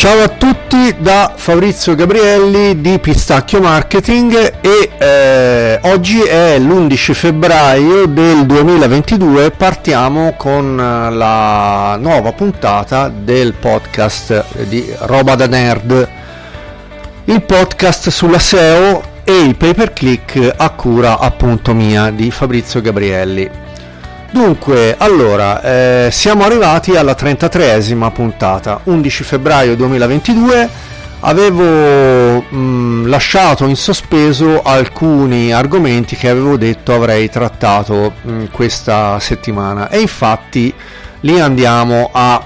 Ciao a tutti da Fabrizio Gabrielli di Pistacchio Marketing e eh, oggi è l'11 febbraio del 2022 partiamo con eh, la nuova puntata del podcast di Roba da Nerd. Il podcast sulla SEO e il pay per click a cura appunto mia di Fabrizio Gabrielli Dunque, allora, eh, siamo arrivati alla 33esima puntata, 11 febbraio 2022. Avevo mh, mm, lasciato in sospeso alcuni argomenti che avevo detto avrei trattato mh, mm, questa settimana e infatti li andiamo a,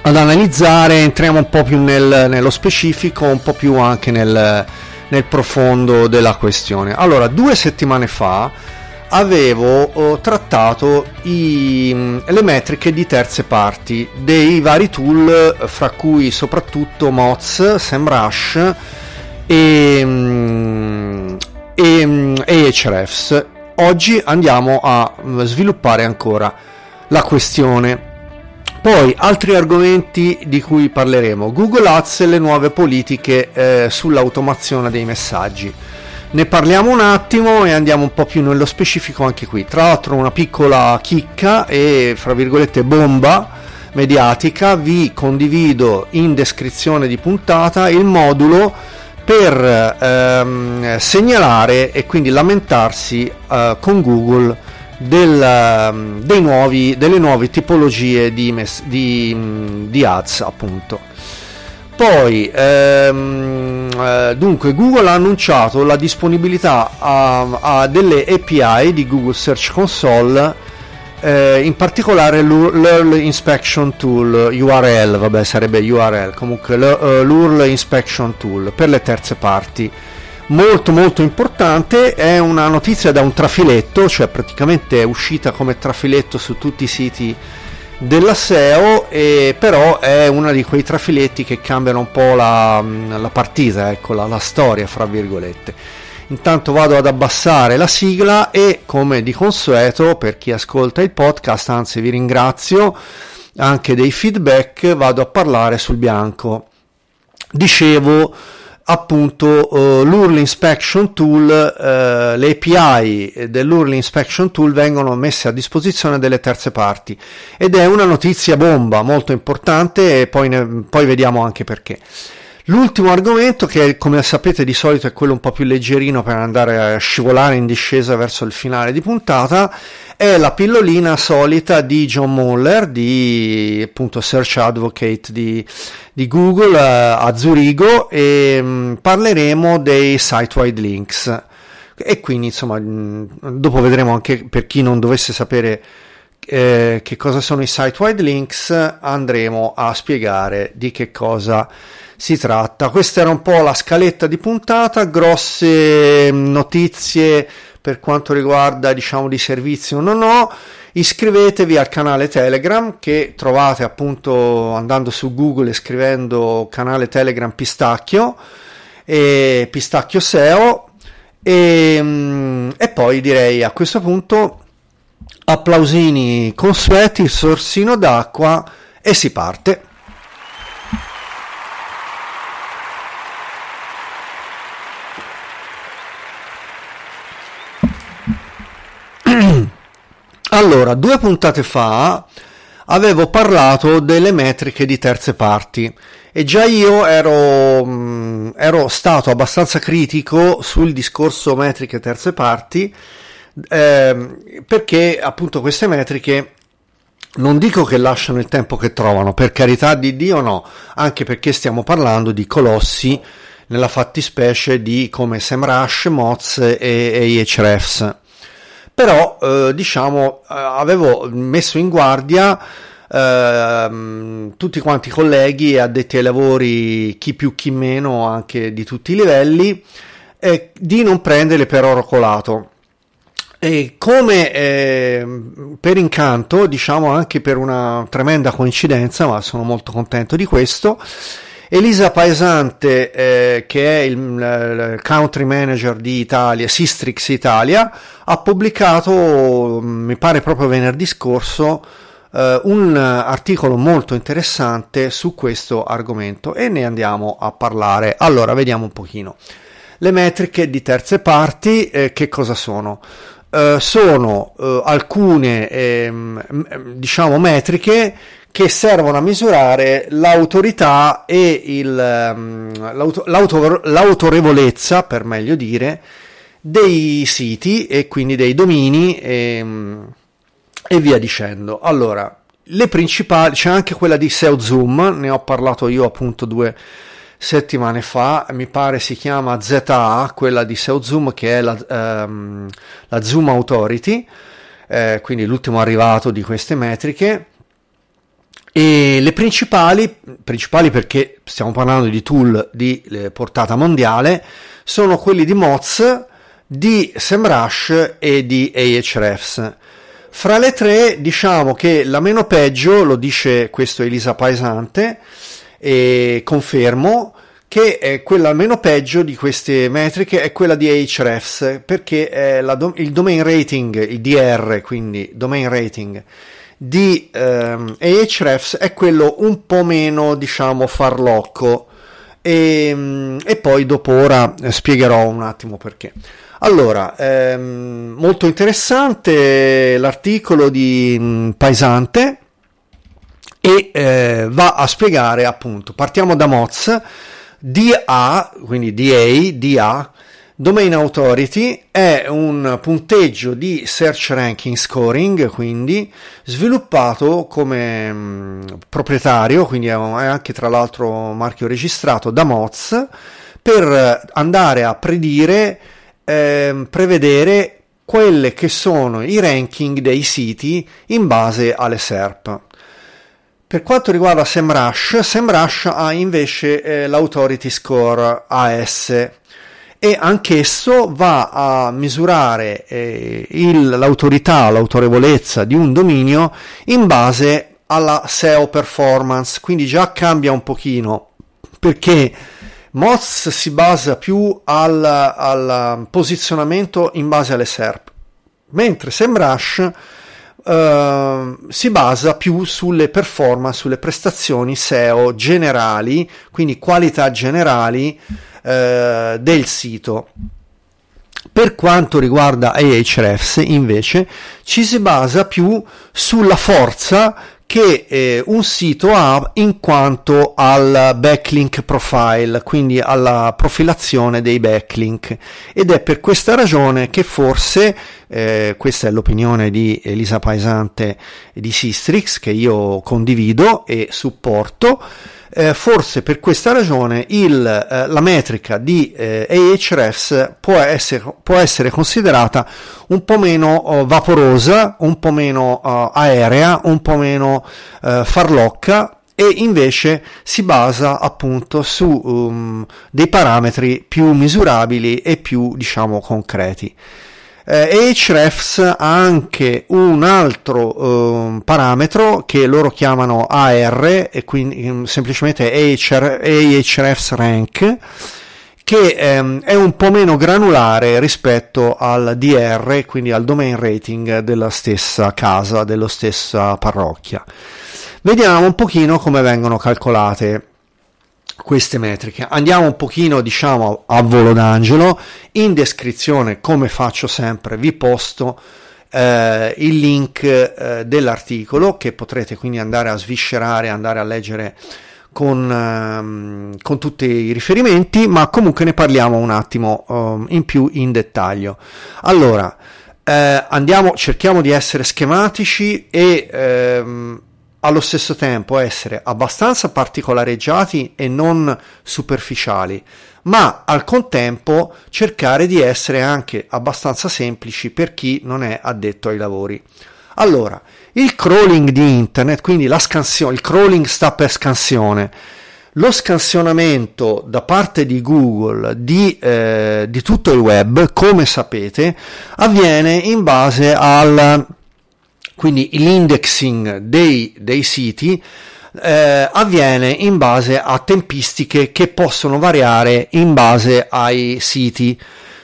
ad analizzare, entriamo un po' più nel, nello specifico, un po' più anche nel, nel profondo della questione. Allora, due settimane fa avevo oh, trattato i, mm, le metriche di terze parti dei vari tool, fra cui soprattutto Moz, SEMrush e, mm, e, mm, e Hrefs. Oggi andiamo a sviluppare ancora la questione. Poi altri argomenti di cui parleremo. Google Ads e le nuove politiche eh, sull'automazione dei messaggi ne parliamo un attimo e andiamo un po' più nello specifico anche qui. Tra l'altro una piccola chicca e fra virgolette bomba mediatica, vi condivido in descrizione di puntata il modulo per ehm, segnalare e quindi lamentarsi eh, con Google del, ehm, nuovi, delle nuove tipologie di, mes- di, di ads appunto. Poi, ehm, eh, dunque, Google ha annunciato la disponibilità a, a delle API di Google Search Console, eh, in particolare l'URL Inspection Tool, URL, vabbè sarebbe URL, comunque eh, l'URL Inspection Tool per le terze parti. Molto molto importante, è una notizia da un trafiletto, cioè praticamente è uscita come trafiletto su tutti i siti della SEO e però è uno di quei trafiletti che cambiano un po' la, la partita, ecco, la, la storia fra virgolette. Intanto vado ad abbassare la sigla e come di consueto per chi ascolta il podcast, anzi vi ringrazio anche dei feedback, vado a parlare sul bianco. Dicevo appunto uh, l'URL Inspection Tool, uh, le API dell'URL Inspection Tool vengono messe a disposizione delle terze parti ed è una notizia bomba molto importante e poi, ne, poi vediamo anche perché. L'ultimo argomento, che come sapete di solito è quello un po' più leggerino per andare a scivolare in discesa verso il finale di puntata, è la pillolina solita di John Muller, di appunto Search Advocate di, di Google uh, a Zurigo e um, parleremo dei site-wide links. E quindi insomma, mm, dopo vedremo anche per chi non dovesse sapere eh, che cosa sono i site-wide links, andremo a spiegare di che cosa si tratta. Questa era un po' la scaletta di puntata, grosse notizie per quanto riguarda diciamo di servizi o no no. Iscrivetevi al canale Telegram che trovate appunto andando su Google e scrivendo canale Telegram Pistacchio e Pistacchio SEO e, mm, e poi direi a questo punto applausini consueti, sorsino d'acqua e si parte. Allora, due puntate fa avevo parlato delle metriche di terze parti e già io ero, mm, ero stato abbastanza critico sul discorso metriche terze parti eh, perché appunto queste metriche non dico che lasciano il tempo che trovano, per carità di Dio no, anche perché stiamo parlando di colossi nella fattispecie di come SEMrush, Moz e, e Ahrefs però eh, diciamo eh, avevo messo in guardia eh, tutti quanti i colleghi addetti ai lavori chi più chi meno anche di tutti i livelli eh, di non prendere per oro colato. E come eh, per incanto, diciamo anche per una tremenda coincidenza, ma sono molto contento di questo, Elisa Paesante, eh, che è il, country manager di Italia, Sistrix Italia, ha pubblicato, mi pare proprio venerdì scorso, eh, un articolo molto interessante su questo argomento e ne andiamo a parlare. Allora, vediamo un pochino. Le metriche di terze parti, eh, che cosa sono? Uh, sono uh, alcune ehm, diciamo metriche che servono a misurare l'autorità e il, um, l'auto, l'auto, l'autorevolezza, per meglio dire, dei siti e quindi dei domini e, ehm, e via dicendo. Allora, le principali, c'è anche quella di SEO Zoom, ne ho parlato io appunto due settimane fa, mi pare si chiama ZA, quella di SEO Zoom che è la, ehm, la Zoom Authority, eh, quindi l'ultimo arrivato di queste metriche. E le principali, principali perché stiamo parlando di tool di eh, portata mondiale, sono quelli di Moz, di SEMrush e di Ahrefs. Fra le tre diciamo che la meno peggio, lo dice questo Elisa Paesante, e confermo che è quella meno peggio di queste metriche è quella di Ahrefs perché do- il domain rating, il DR, quindi domain rating di ehm, Ahrefs è quello un po' meno diciamo farlocco e, e poi dopo ora spiegherò un attimo perché. Allora, ehm, molto interessante l'articolo di mh, Paesante e eh, va a spiegare appunto, partiamo da Moz, DA, quindi DA, DA, Domain Authority è un punteggio di search ranking scoring, quindi sviluppato come mh, proprietario, quindi è anche tra l'altro marchio registrato da Moz, per andare a predire eh, prevedere quelle che sono i ranking dei siti in base alle SERP. Per quanto riguarda SEMrush, SEMrush ha invece eh, l'Authority Score AS e anch'esso va a misurare eh, il, l'autorità, l'autorevolezza di un dominio in base alla SEO performance, quindi già cambia un pochino perché Moz si basa più al, al posizionamento in base alle SERP, mentre SEMrush Uh, si basa più sulle performance, sulle prestazioni SEO generali, quindi qualità generali uh, del sito. Per quanto riguarda Ahrefs, invece, ci si basa più sulla forza che eh, un sito ha in quanto al backlink profile, quindi alla profilazione dei backlink. Ed è per questa ragione che forse, eh, questa è l'opinione di Elisa Paesante di Sistrix, che io condivido e supporto, eh, forse per questa ragione il, eh, la metrica di eh, Ahrefs può essere, può essere, considerata un po' meno oh, vaporosa, un po' meno oh, aerea, un po' meno eh, farlocca e invece si basa appunto su um, dei parametri più misurabili e più diciamo concreti. Eh, Ahrefs ha anche un altro eh, parametro che loro chiamano AR e quindi um, semplicemente Ahr, rank che ehm, è un po' meno granulare rispetto al DR, quindi al domain rating della stessa casa, della stessa parrocchia. Vediamo un pochino come vengono calcolate queste metriche. Andiamo un pochino, diciamo, a volo d'angelo. In descrizione, come faccio sempre, vi posto eh, il link eh, dell'articolo che potrete quindi andare a sviscerare, andare a leggere con, ehm, con tutti i riferimenti, ma comunque ne parliamo un attimo um, in più in dettaglio. Allora, eh, andiamo, cerchiamo di essere schematici e ehm, allo stesso tempo essere abbastanza particolareggiati e non superficiali, ma al contempo cercare di essere anche abbastanza semplici per chi non è addetto ai lavori. Allora, il crawling di internet, quindi la scansione, il crawling sta per scansione. Lo scansionamento da parte di Google di, eh, di tutto il web, come sapete, avviene in base al quindi l'indexing dei, dei siti eh, avviene in base a tempistiche che possono variare in base ai siti.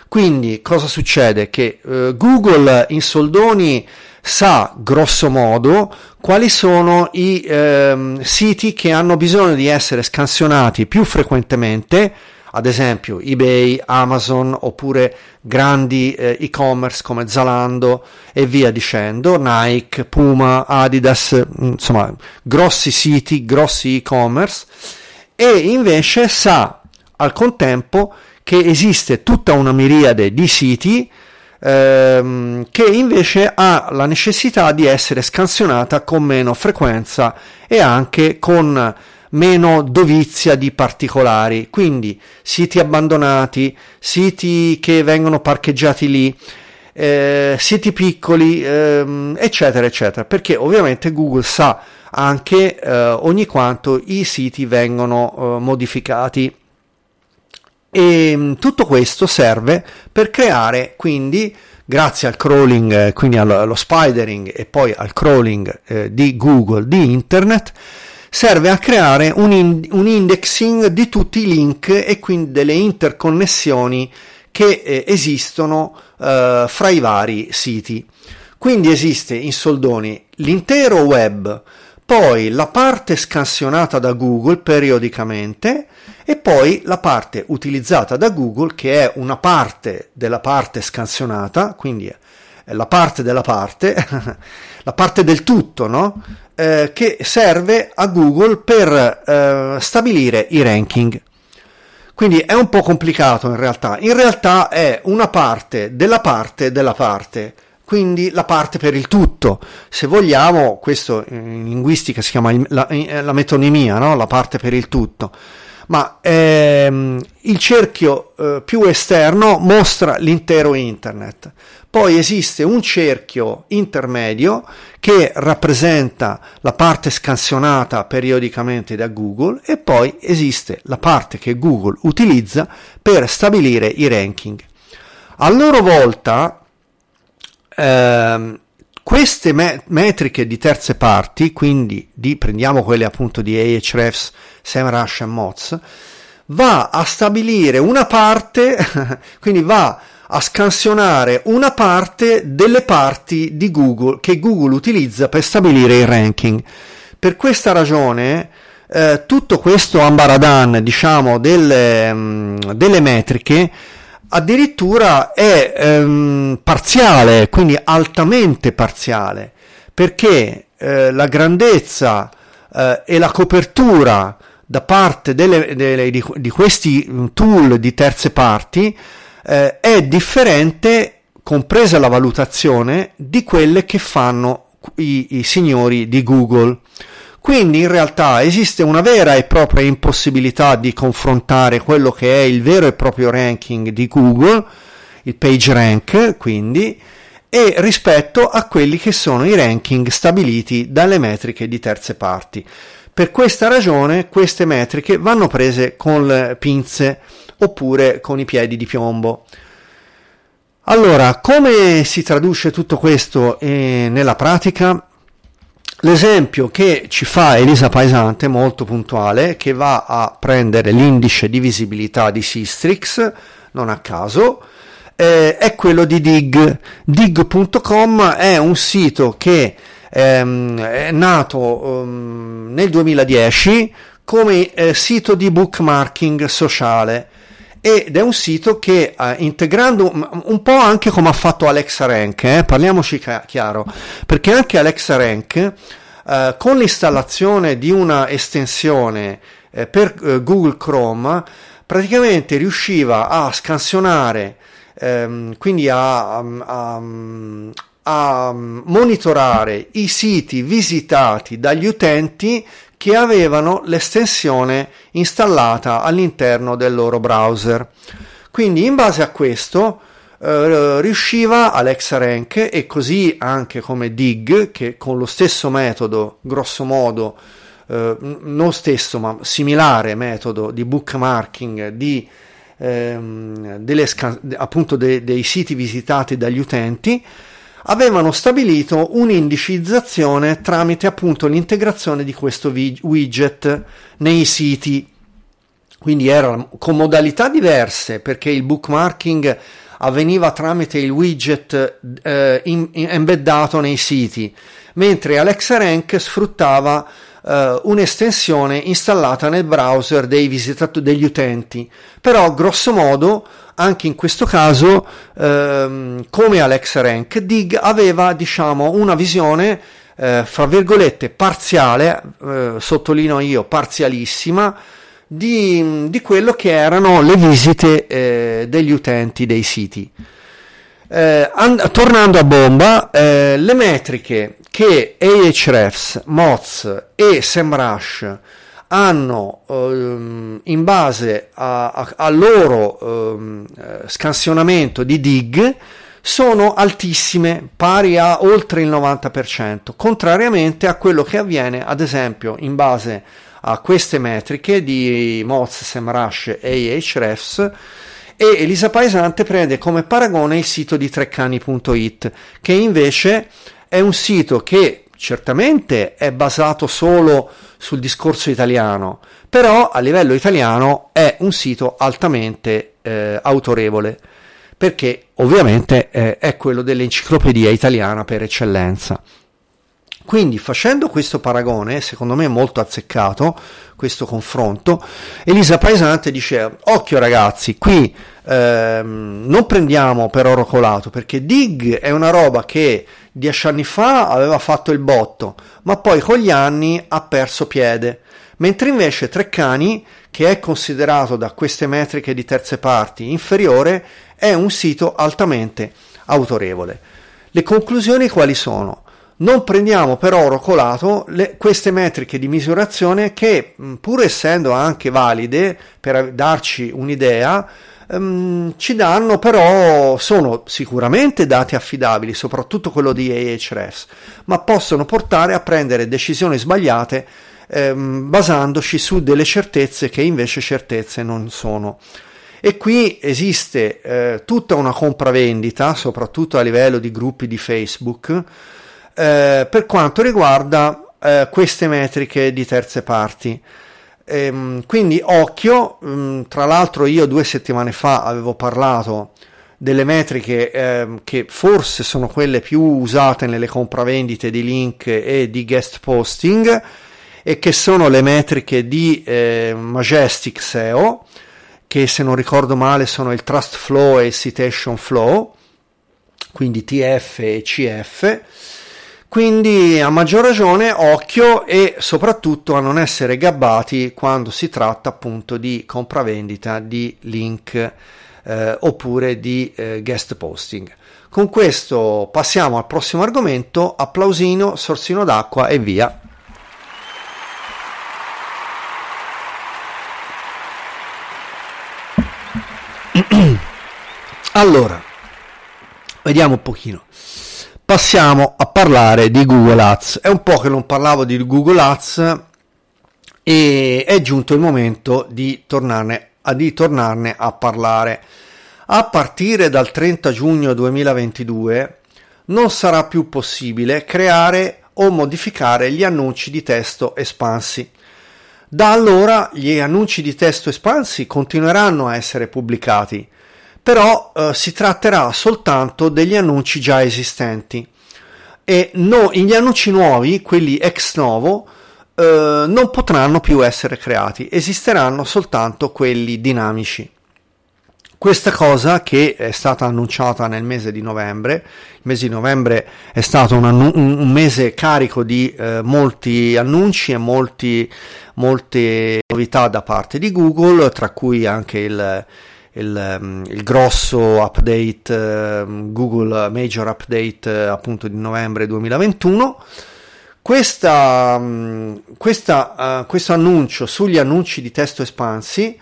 Quindi cosa succede? Che eh, Google in soldoni sa grosso modo quali sono i ehm, siti che hanno bisogno di essere scansionati più frequentemente, ad esempio eBay, Amazon oppure grandi eh, e-commerce come Zalando e via dicendo, Nike, Puma, Adidas, insomma grossi siti, grossi e-commerce. E invece sa al contempo che esiste tutta una miriade di siti ehm, che invece ha la necessità di essere scansionata con meno frequenza e anche con meno dovizia di particolari, quindi siti abbandonati, siti che vengono parcheggiati lì, eh, siti piccoli, ehm, eccetera, eccetera, perché ovviamente Google sa anche eh, ogni quanto i siti vengono eh, modificati. E mm, tutto questo serve per creare quindi grazie al crawling, eh, quindi allo, spidering e poi al crawling eh, di Google di internet, serve a creare un, in, un, indexing di tutti i link e quindi delle interconnessioni che eh, esistono eh, fra i vari siti. Quindi esiste in soldoni l'intero web, poi la parte scansionata da Google periodicamente e poi la parte utilizzata da Google che è una parte della parte scansionata, quindi la parte della parte, la parte del tutto, no? Eh, che serve a Google per eh, stabilire i ranking. Quindi è un po' complicato in realtà. In realtà è una parte della parte della parte, quindi la parte per il tutto. Se vogliamo, questo in linguistica si chiama la, la metonimia, no? la parte per il tutto ma ehm, il cerchio eh, più esterno mostra l'intero internet. Poi esiste un cerchio intermedio che rappresenta la parte scansionata periodicamente da Google e poi esiste la parte che Google utilizza per stabilire i ranking. A loro volta ehm, queste me- metriche di terze parti, quindi di, prendiamo quelle appunto di Ahrefs, SEMrush e Moz, va a stabilire una parte, quindi va a scansionare una parte delle parti di Google che Google utilizza per stabilire il ranking. Per questa ragione eh, tutto questo ambaradan, diciamo, delle, mh, mm, delle metriche addirittura è ehm, parziale, quindi altamente parziale, perché eh, la grandezza eh, e la copertura da parte delle, delle, di, di, questi tool di terze parti eh, è differente, compresa la valutazione, di quelle che fanno i, i signori di Google. Quindi in realtà esiste una vera e propria impossibilità di confrontare quello che è il vero e proprio ranking di Google, il page rank, quindi, e rispetto a quelli che sono i ranking stabiliti dalle metriche di terze parti. Per questa ragione queste metriche vanno prese con le pinze oppure con i piedi di piombo. Allora, come si traduce tutto questo eh, nella pratica? L'esempio che ci fa Elisa Paesante, molto puntuale, che va a prendere l'indice di visibilità di Sistrix, non a caso, eh, è quello di Dig. Dig.com è un sito che ehm, è nato um, nel 2010 come eh, sito di bookmarking sociale ed è un sito che eh, integrando un po' anche come ha fatto Alexa Rank, eh, parliamoci chiaro, perché anche Alexa Rank eh, con l'installazione di una estensione eh, per eh, Google Chrome praticamente riusciva a scansionare ehm, quindi a, a, a monitorare i siti visitati dagli utenti che avevano l'estensione installata all'interno del loro browser. Quindi in base a questo eh, riusciva Alexa Rank e così anche come Dig che con lo stesso metodo, grosso modo, eh, non stesso ma similare metodo di bookmarking di ehm, delle, appunto de, dei siti visitati dagli utenti avevano stabilito un'indicizzazione tramite appunto l'integrazione di questo widget nei siti. Quindi erano con modalità diverse perché il bookmarking avveniva tramite il widget eh, in, in, embeddato nei siti, mentre Alexa Rank sfruttava eh, un'estensione installata nel browser dei visitatori degli utenti. Però, grosso modo, anche in questo caso, ehm, come Alexa Rank, Dig aveva, diciamo, una visione eh, fra virgolette parziale, eh, sottolineo io, parzialissima, di, di, quello che erano le visite eh, degli utenti dei siti. Eh, and- tornando a bomba, eh, le metriche che Ahrefs, Moz e SEMrush hanno ehm, in base al loro ehm, scansionamento di dig sono altissime, pari a oltre il 90%, contrariamente a quello che avviene ad esempio in base a queste metriche di Moz, SEMrush e Ahrefs e Elisa Paesante prende come paragone il sito di treccani.it che invece è un sito che certamente è basato solo sul discorso italiano, però a livello italiano è un sito altamente eh, autorevole perché ovviamente eh, è quello dell'enciclopedia italiana per eccellenza. Quindi facendo questo paragone, secondo me molto azzeccato, questo confronto, Elisa Paesante dice, occhio ragazzi, qui ehm, non prendiamo per oro colato, perché Dig è una roba che dieci anni fa aveva fatto il botto, ma poi con gli anni ha perso piede, mentre invece Treccani, che è considerato da queste metriche di terze parti inferiore, è un sito altamente autorevole. Le conclusioni quali sono? Non prendiamo per oro colato le, queste metriche di misurazione che, pur essendo anche valide per darci un'idea, ehm, ci danno però, sono sicuramente dati affidabili, soprattutto quello di Ahrefs, ma possono portare a prendere decisioni sbagliate ehm, basandoci su delle certezze che invece certezze non sono. E qui esiste eh, tutta una compravendita, soprattutto a livello di gruppi di Facebook, eh, per quanto riguarda eh, queste metriche di terze parti. Ehm, quindi occhio, mh, mm, tra l'altro io due settimane fa avevo parlato delle metriche eh, che forse sono quelle più usate nelle compravendite di link e di guest posting e che sono le metriche di eh, Majestic SEO che se non ricordo male sono il Trust Flow e il Citation Flow quindi TF e CF quindi a maggior ragione occhio e soprattutto a non essere gabbati quando si tratta appunto di compravendita di link eh, oppure di eh, guest posting. Con questo passiamo al prossimo argomento, applausino, sorsino d'acqua e via. Allora, vediamo un pochino passiamo a parlare di Google Ads. È un po' che non parlavo di Google Ads e è giunto il momento di tornarne, di tornarne a parlare. A partire dal 30 giugno 2022 non sarà più possibile creare o modificare gli annunci di testo espansi. Da allora gli annunci di testo espansi continueranno a essere pubblicati, però eh, si tratterà soltanto degli annunci già esistenti e no, gli annunci nuovi, quelli ex novo, eh, non potranno più essere creati, esisteranno soltanto quelli dinamici. Questa cosa che è stata annunciata nel mese di novembre, il mese di novembre è stato un, annu- un mese carico di eh, molti annunci e molti, molte novità da parte di Google, tra cui anche il, il, mm, il grosso update mm, Google Major Update eh, appunto di novembre 2021 questa, mm, questa, uh, questo annuncio sugli annunci di testo espansi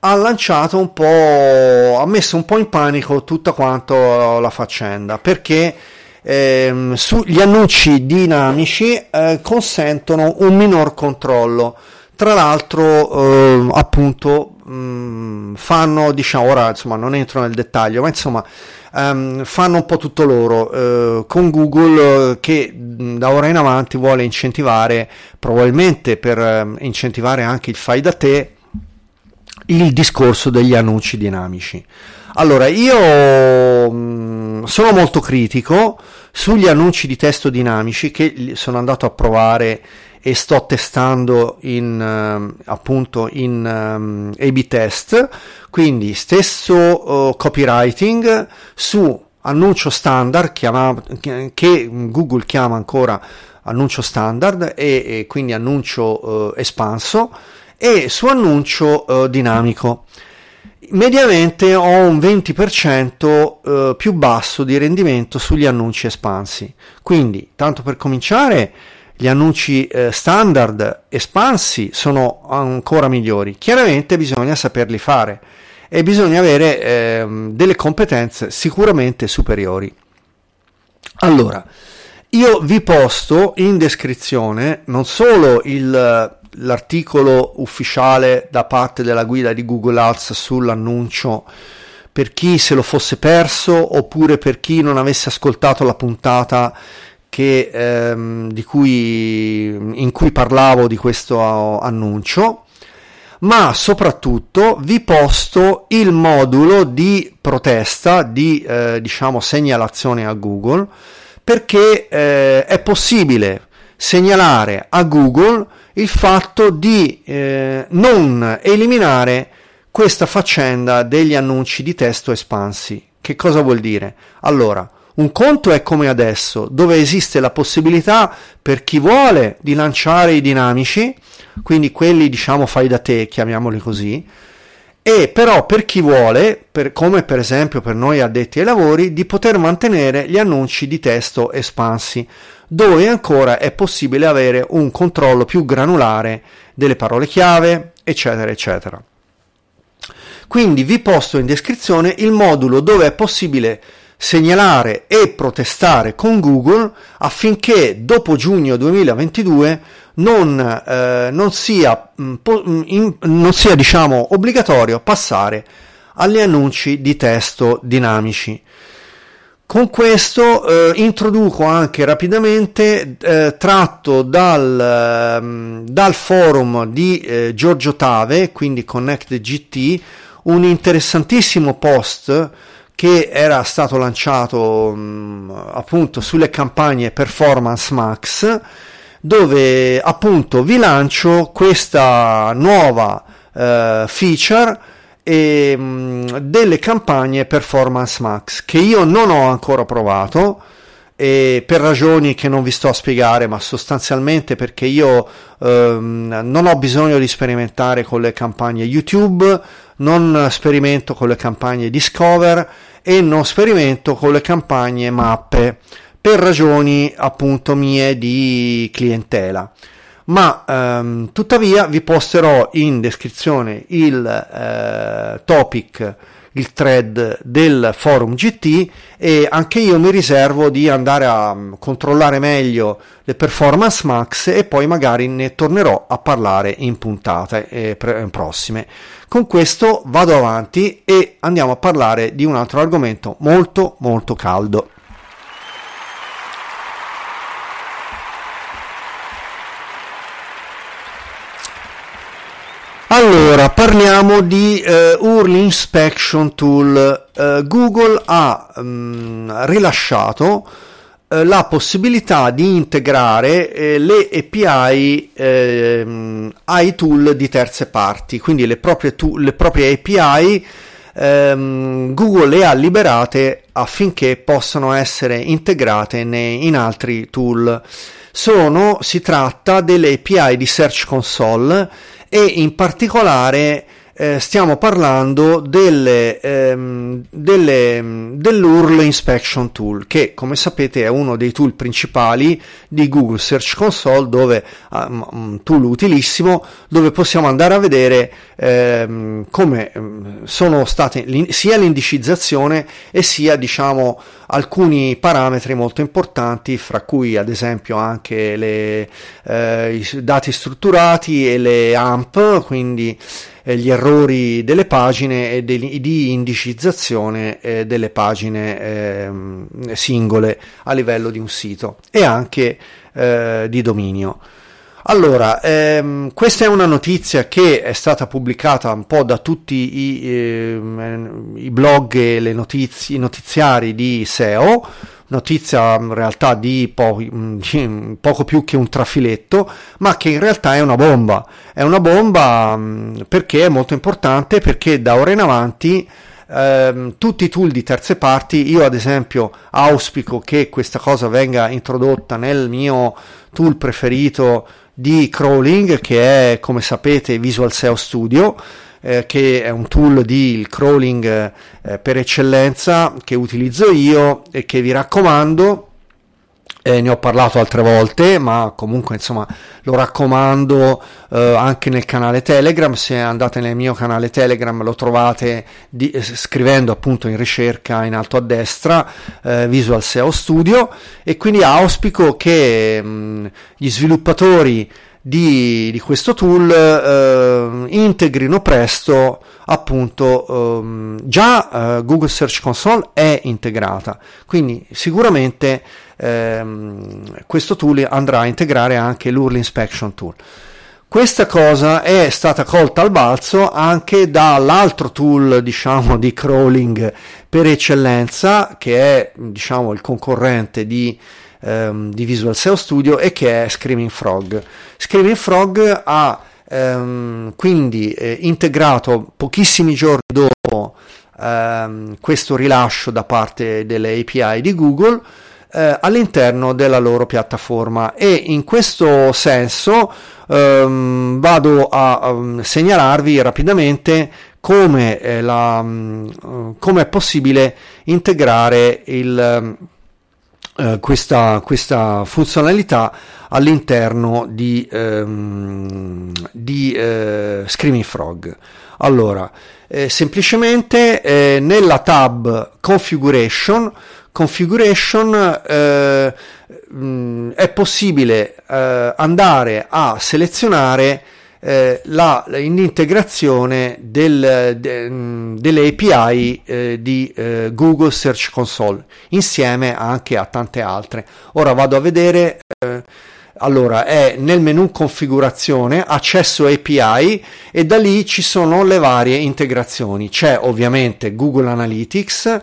ha lanciato un po' ha messo un po' in panico tutta quanto la faccenda perché ehm, gli annunci dinamici eh, consentono un minor controllo. Tra l'altro eh, appunto mh, mm, fanno diciamo ora insomma non entro nel dettaglio ma insomma um, fanno un po' tutto loro eh, con Google eh, che mm, da ora in avanti vuole incentivare probabilmente per eh, incentivare anche il fai da te il discorso degli annunci dinamici. Allora, io mh, sono molto critico sugli annunci di testo dinamici che sono andato a provare e sto testando in uh, appunto in um, A-B test, quindi stesso uh, copywriting su annuncio standard chiama, che Google chiama ancora annuncio standard e, e quindi annuncio uh, espanso e su annuncio uh, dinamico. Mediamente ho un 20% uh, più basso di rendimento sugli annunci espansi. Quindi, tanto per cominciare, gli annunci eh, standard espansi sono ancora migliori. Chiaramente bisogna saperli fare e bisogna avere eh, delle competenze sicuramente superiori. Allora, io vi posto in descrizione non solo il, l'articolo ufficiale da parte della guida di Google Ads sull'annuncio per chi se lo fosse perso oppure per chi non avesse ascoltato la puntata che, ehm, cui, in cui parlavo di questo annuncio ma soprattutto vi posto il modulo di protesta, di eh, diciamo segnalazione a Google, perché eh, è possibile segnalare a Google il fatto di eh, non eliminare questa faccenda degli annunci di testo espansi. Che cosa vuol dire? Allora, un conto è come adesso, dove esiste la possibilità per chi vuole di lanciare i dinamici, quindi quelli diciamo fai da te, chiamiamoli così, e però per chi vuole, per, come per esempio per noi addetti ai lavori, di poter mantenere gli annunci di testo espansi, dove ancora è possibile avere un controllo più granulare delle parole chiave, eccetera, eccetera. Quindi vi posto in descrizione il modulo dove è possibile segnalare e protestare con Google affinché dopo giugno 2022 non, eh, non sia, mm, mm, in, non sia diciamo, obbligatorio passare agli annunci di testo dinamici. Con questo eh, introduco anche rapidamente, eh, tratto dal, eh, dal forum di eh, Giorgio Tave, quindi Connect GT, un interessantissimo post che era stato lanciato mh, mm, appunto sulle campagne Performance Max dove appunto vi lancio questa nuova eh, feature e, mh, mm, delle campagne Performance Max che io non ho ancora provato e per ragioni che non vi sto a spiegare, ma sostanzialmente perché io ehm, non ho bisogno di sperimentare con le campagne YouTube, non sperimento con le campagne Discover e non sperimento con le campagne mappe per ragioni appunto mie di clientela. Ma ehm, tuttavia vi posterò in descrizione il eh, topic il thread del forum GT e anche io mi riservo di andare a mm, controllare meglio le performance max e poi magari ne tornerò a parlare in puntate eh, prossime. Con questo vado avanti e andiamo a parlare di un altro argomento molto molto caldo. Allora, parliamo di uh, URL Inspection Tool. Uh, Google ha um, rilasciato uh, la possibilità di integrare le API ehm, ai tool di terze parti, quindi le proprie, tu- le proprie API ehm, Google le ha liberate affinché possano essere integrate nei, in altri tool. Sono, si tratta delle API di Search Console e in particolare eh, stiamo parlando delle, ehm, delle, dell'URL Inspection Tool, che come sapete è uno dei tool principali di Google Search Console, dove um, un tool utilissimo, dove possiamo andare a vedere ehm, come ehm, sono state sia l'indicizzazione e sia diciamo alcuni parametri molto importanti, fra cui ad esempio anche le, eh, i dati strutturati e le AMP, quindi gli errori delle pagine e di indicizzazione eh, delle pagine eh, singole a livello di un sito e anche eh, di dominio. Allora, ehm, questa è una notizia che è stata pubblicata un po' da tutti i, ehm, i blog e le notizie, i notiziari di SEO, notizia in realtà di, po- di, poco più che un trafiletto, ma che in realtà è una bomba. È una bomba mh, perché è molto importante, perché da ora in avanti ehm, tutti i tool di terze parti, io ad esempio auspico che questa cosa venga introdotta nel mio tool preferito di crawling che è come sapete Visual SEO Studio eh, che è un tool di crawling eh, per eccellenza che utilizzo io e che vi raccomando eh, ne ho parlato altre volte, ma comunque insomma lo raccomando eh, anche nel canale Telegram. Se andate nel mio canale Telegram lo trovate di, eh, scrivendo appunto in ricerca in alto a destra eh, Visual SEO Studio e quindi auspico che mh, mm, gli sviluppatori di, di questo tool eh, integrino presto appunto ehm, già eh, Google Search Console è integrata. Quindi sicuramente ehm, questo tool andrà a integrare anche l'URL Inspection Tool. Questa cosa è stata colta al balzo anche dall'altro tool diciamo di crawling per eccellenza che è diciamo il concorrente di ehm, di Visual SEO Studio e che è Screaming Frog. Screaming Frog ha ehm, quindi eh, integrato pochissimi giorni dopo ehm, questo rilascio da parte delle API di Google eh, all'interno della loro piattaforma e in questo senso ehm, vado a um, segnalarvi rapidamente come, eh, la, um, come, è possibile integrare il eh, questa, questa, funzionalità all'interno di, ehm, di eh, Screaming Frog. Allora, eh, semplicemente eh, nella tab Configuration, configuration eh, mh, mm, è possibile eh, andare a selezionare eh, l'integrazione del, de, mm, delle API eh, di eh, Google Search Console insieme anche a tante altre. Ora vado a vedere. Eh, allora è nel menu configurazione, accesso API e da lì ci sono le varie integrazioni. C'è ovviamente Google Analytics,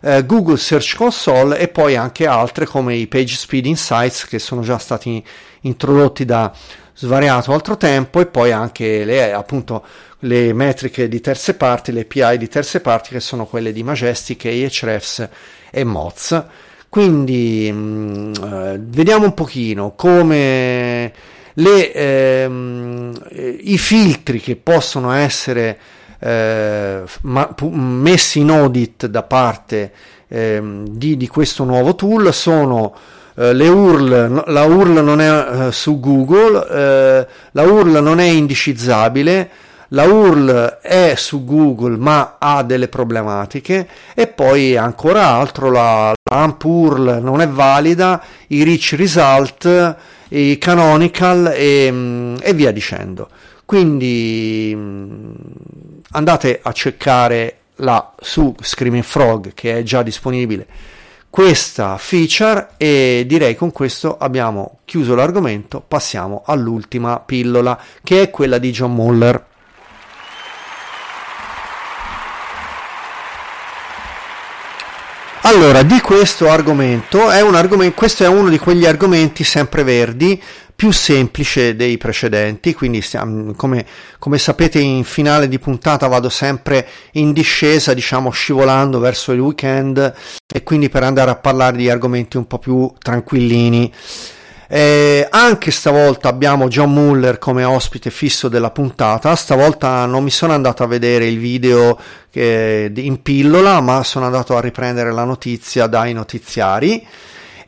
eh, Google Search Console e poi anche altre come i Page Speed Insights che sono già stati introdotti da svariato altro tempo e poi anche le, appunto, le metriche di terze parti, le API di terze parti che sono quelle di Majestic, Ahrefs e Moz. Quindi mh, mm, eh, vediamo un pochino come le, ehm, i filtri che possono essere eh, ma, messi in audit da parte ehm, di, di questo nuovo tool sono eh, le URL, la URL non è uh, su Google, eh, la URL non è indicizzabile, la URL è su Google ma ha delle problematiche e poi ancora altro la, la AMP URL non è valida, i rich result, i canonical e, mm, e via dicendo. Quindi mm, andate a cercare là su Screaming Frog che è già disponibile questa feature e direi con questo abbiamo chiuso l'argomento, passiamo all'ultima pillola che è quella di John Muller. Allora, di questo argomento, è argomento, questo è uno di quegli argomenti sempre verdi più semplice dei precedenti, quindi come, come, sapete in finale di puntata vado sempre in discesa, diciamo scivolando verso il weekend e quindi per andare a parlare di argomenti un po' più tranquillini. Eh, anche stavolta abbiamo John Muller come ospite fisso della puntata. Stavolta non mi sono andato a vedere il video che, in pillola, ma sono andato a riprendere la notizia dai notiziari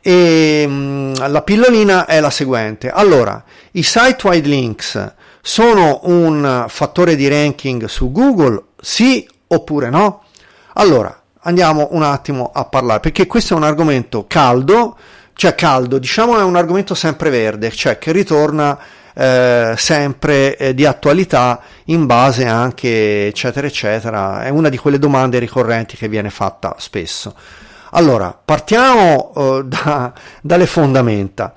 e mh, mm, la pillolina è la seguente. Allora, i site wide links sono un fattore di ranking su Google? Sì oppure no? Allora, andiamo un attimo a parlare perché questo è un argomento caldo, cioè caldo, diciamo è un argomento sempre verde, cioè che ritorna eh, sempre eh, di attualità in base anche eccetera eccetera, è una di quelle domande ricorrenti che viene fatta spesso. Allora, partiamo uh, da, dalle fondamenta.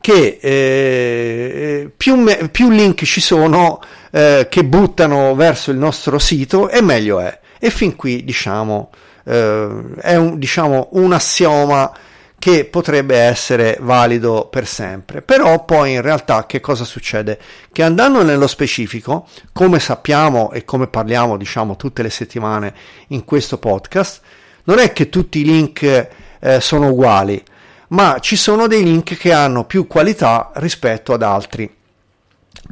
che eh, più, me- più, link ci sono eh, che buttano verso il nostro sito e meglio è. E fin qui diciamo eh, è un, diciamo, un assioma che potrebbe essere valido per sempre. Però poi in realtà che cosa succede? Che andando nello specifico, come sappiamo e come parliamo diciamo tutte le settimane in questo podcast, non è che tutti i link eh, sono uguali, ma ci sono dei link che hanno più qualità rispetto ad altri.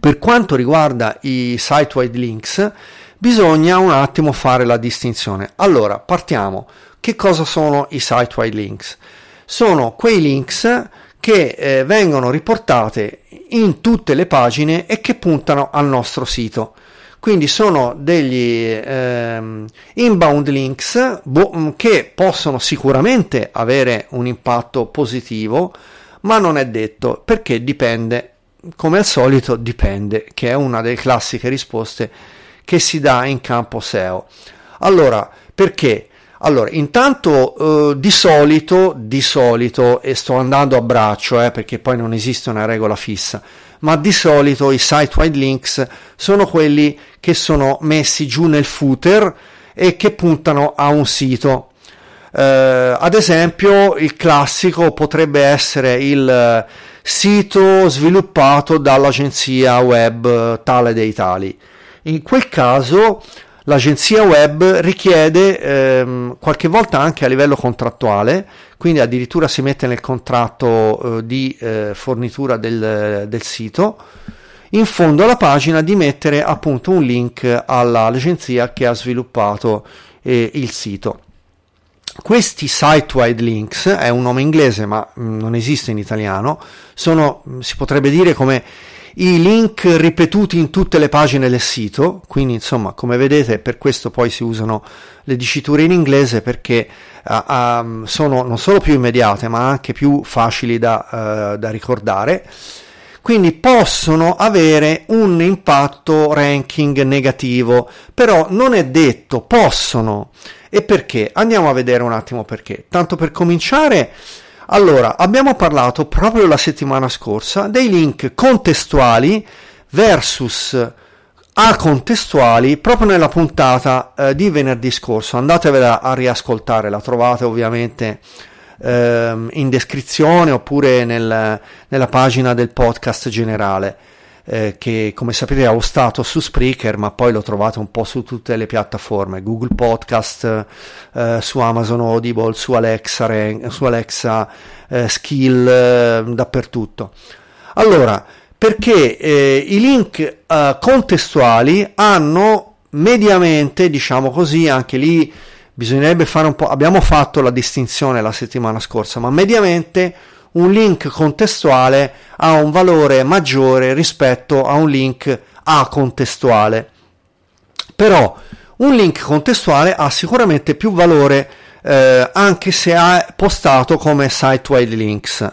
Per quanto riguarda i site-wide links, bisogna un attimo fare la distinzione. Allora, partiamo. Che cosa sono i site-wide links? Sono quei links che eh, vengono riportate in tutte le pagine e che puntano al nostro sito. Quindi sono degli ehm, inbound links bo- che possono sicuramente avere un impatto positivo, ma non è detto perché dipende, come al solito dipende, che è una delle classiche risposte che si dà in campo SEO. Allora, perché? Allora, intanto eh, di solito, di solito, e sto andando a braccio eh, perché poi non esiste una regola fissa, ma di solito i site-wide links sono quelli che sono messi giù nel footer e che puntano a un sito. Uh, ad esempio, il classico potrebbe essere il sito sviluppato dall'agenzia web tale dei tali. In quel caso l'agenzia web richiede ehm, qualche volta anche a livello contrattuale, quindi addirittura si mette nel contratto eh, di eh, fornitura del, del, sito, in fondo alla pagina di mettere appunto un link all'agenzia che ha sviluppato eh, il sito. Questi site-wide links, è un nome inglese ma mh, mm, non esiste in italiano, sono, si potrebbe dire come i link ripetuti in tutte le pagine del sito, quindi insomma come vedete per questo poi si usano le diciture in inglese perché uh, um, sono non solo più immediate ma anche più facili da, uh, da ricordare quindi possono avere un impatto ranking negativo, però non è detto, possono. E perché? Andiamo a vedere un attimo perché. Tanto per cominciare, allora, abbiamo parlato proprio la settimana scorsa dei link contestuali versus acontestuali proprio nella puntata eh, di venerdì scorso. Andatevela a riascoltare, la trovate ovviamente eh, in descrizione oppure nel, nella pagina del podcast generale eh, che come sapete ho stato su Spreaker ma poi lo trovate un po' su tutte le piattaforme Google Podcast eh, su Amazon Audible su Alexa, su Alexa eh, Skill eh, dappertutto. Allora perché eh, i link contestuali hanno mediamente diciamo così anche lì bisognerebbe fare un po' abbiamo fatto la distinzione la settimana scorsa ma mediamente un link contestuale ha un valore maggiore rispetto a un link acontestuale. Però un link contestuale ha sicuramente più valore eh, anche se è postato come site-wide links.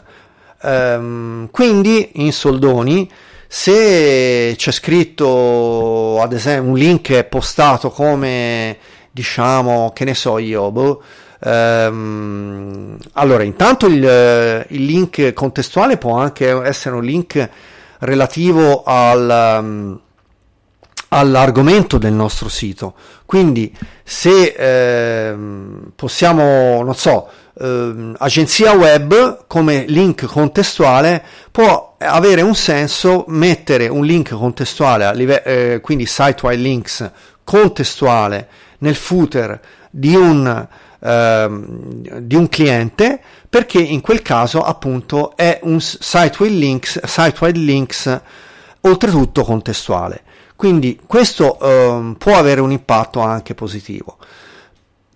Ehm, quindi in soldoni se c'è scritto ad esempio un link postato come diciamo che ne so io boh, Ehm, allora, intanto il, il, link contestuale può anche essere un link relativo al, um, all'argomento del nostro sito. Quindi, se eh, possiamo, non so, eh, agenzia web come link contestuale può avere un senso mettere un link contestuale, live- eh, quindi site-wide links contestuale nel footer di un Ehm, di un cliente perché in quel caso appunto è un site-wide links, site-wide links oltretutto contestuale. Quindi questo um, può avere un impatto anche positivo.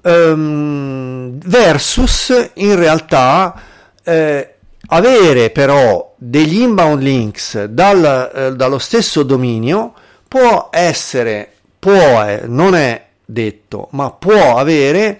Um, versus in realtà eh, avere però degli inbound links dal, eh, dallo stesso dominio può essere, può, eh, non è detto, ma può avere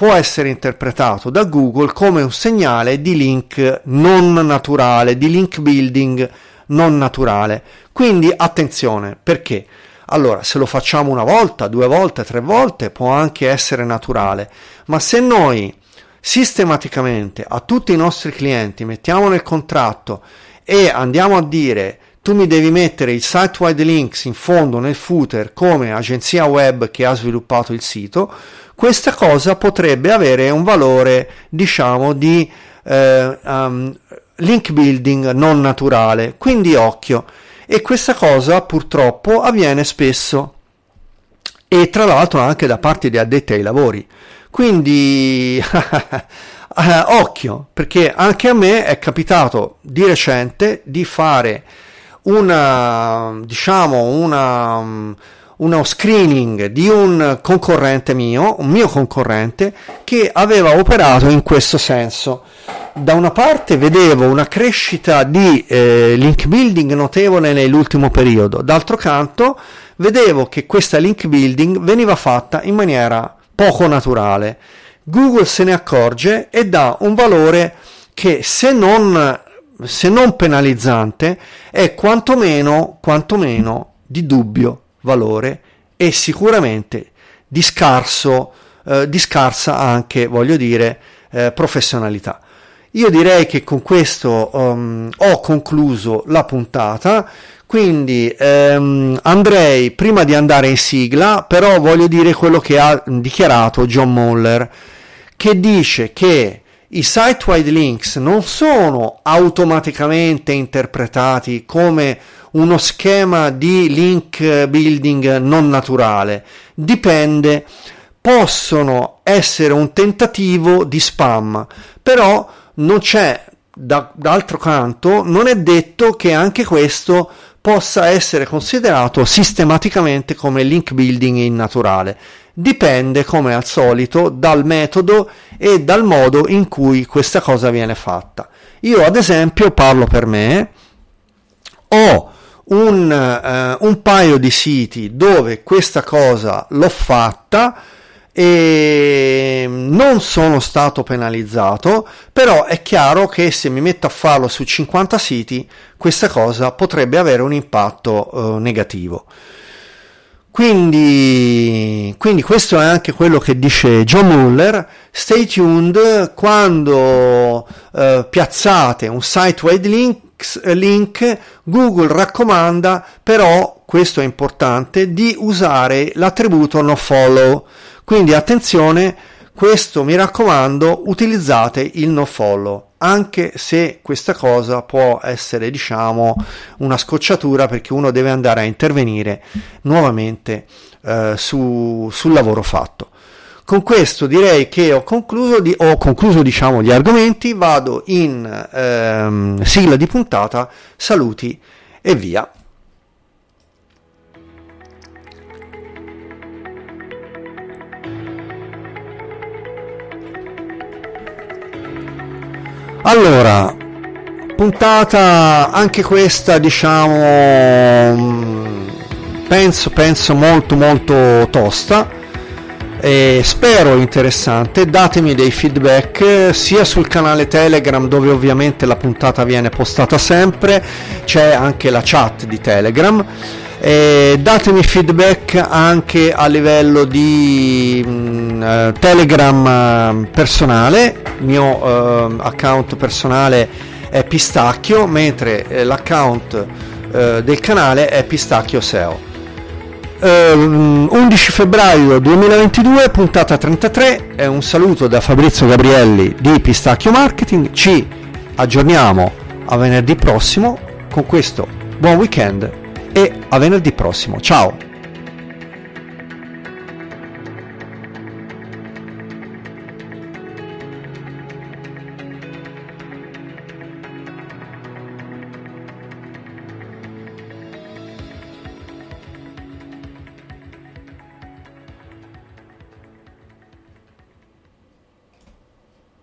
può essere interpretato da Google come un segnale di link non naturale, di link building non naturale. Quindi attenzione, perché? Allora, se lo facciamo una volta, due volte, tre volte, può anche essere naturale, ma se noi sistematicamente a tutti i nostri clienti, mettiamo nel contratto e andiamo a dire tu mi devi mettere il site-wide links in fondo nel footer come agenzia web che ha sviluppato il sito, questa cosa potrebbe avere un valore, diciamo, di eh, um, link building non naturale. Quindi occhio. E questa cosa purtroppo avviene spesso e tra l'altro anche da parte di addetti ai lavori. Quindi eh, occhio, perché anche a me è capitato di recente di fare una, diciamo, una, uno screening di un concorrente mio, un mio concorrente, che aveva operato in questo senso. Da una parte vedevo una crescita di eh, link building notevole nell'ultimo periodo, d'altro canto vedevo che questa link building veniva fatta in maniera poco naturale. Google se ne accorge e dà un valore che se non se non penalizzante, è quantomeno, quantomeno di dubbio valore e sicuramente di, scarso, eh, di scarsa anche, voglio dire, eh, professionalità. Io direi che con questo um, ho concluso la puntata, quindi um, andrei prima di andare in sigla, però voglio dire quello che ha dichiarato John Muller, che dice che i site-wide links non sono automaticamente interpretati come uno schema di link building non naturale, dipende, possono essere un tentativo di spam, però non c'è da, d'altro canto, non è detto che anche questo possa essere considerato sistematicamente come link building innaturale dipende come al solito dal metodo e dal modo in cui questa cosa viene fatta. Io ad esempio parlo per me, ho un, eh, un paio di siti dove questa cosa l'ho fatta e non sono stato penalizzato, però è chiaro che se mi metto a farlo su 50 siti questa cosa potrebbe avere un impatto eh, negativo. Quindi, quindi, questo è anche quello che dice John Muller. Stay tuned quando eh, piazzate un site-wide links, link, Google raccomanda però, questo è importante, di usare l'attributo nofollow. Quindi attenzione, questo mi raccomando, utilizzate il nofollow anche se questa cosa può essere diciamo una scocciatura perché uno deve andare a intervenire nuovamente eh, su, sul lavoro fatto. Con questo direi che ho concluso, di, ho concluso diciamo, gli argomenti vado in ehm, sigla di puntata saluti e via Allora, puntata anche questa, diciamo, mm, penso, penso molto molto tosta. E spero interessante, datemi dei feedback sia sul canale Telegram dove ovviamente la puntata viene postata sempre, c'è anche la chat di Telegram e datemi feedback anche a livello di mh, mm, eh, Telegram eh, personale, il mio uh, account personale è Pistacchio, mentre eh, l'account uh, del canale è Pistacchio SEO. Uh, 11 febbraio 2022, puntata 33, è un saluto da Fabrizio Gabrielli di Pistacchio Marketing, ci aggiorniamo a venerdì prossimo con questo. Buon weekend a venerdì prossimo. Ciao!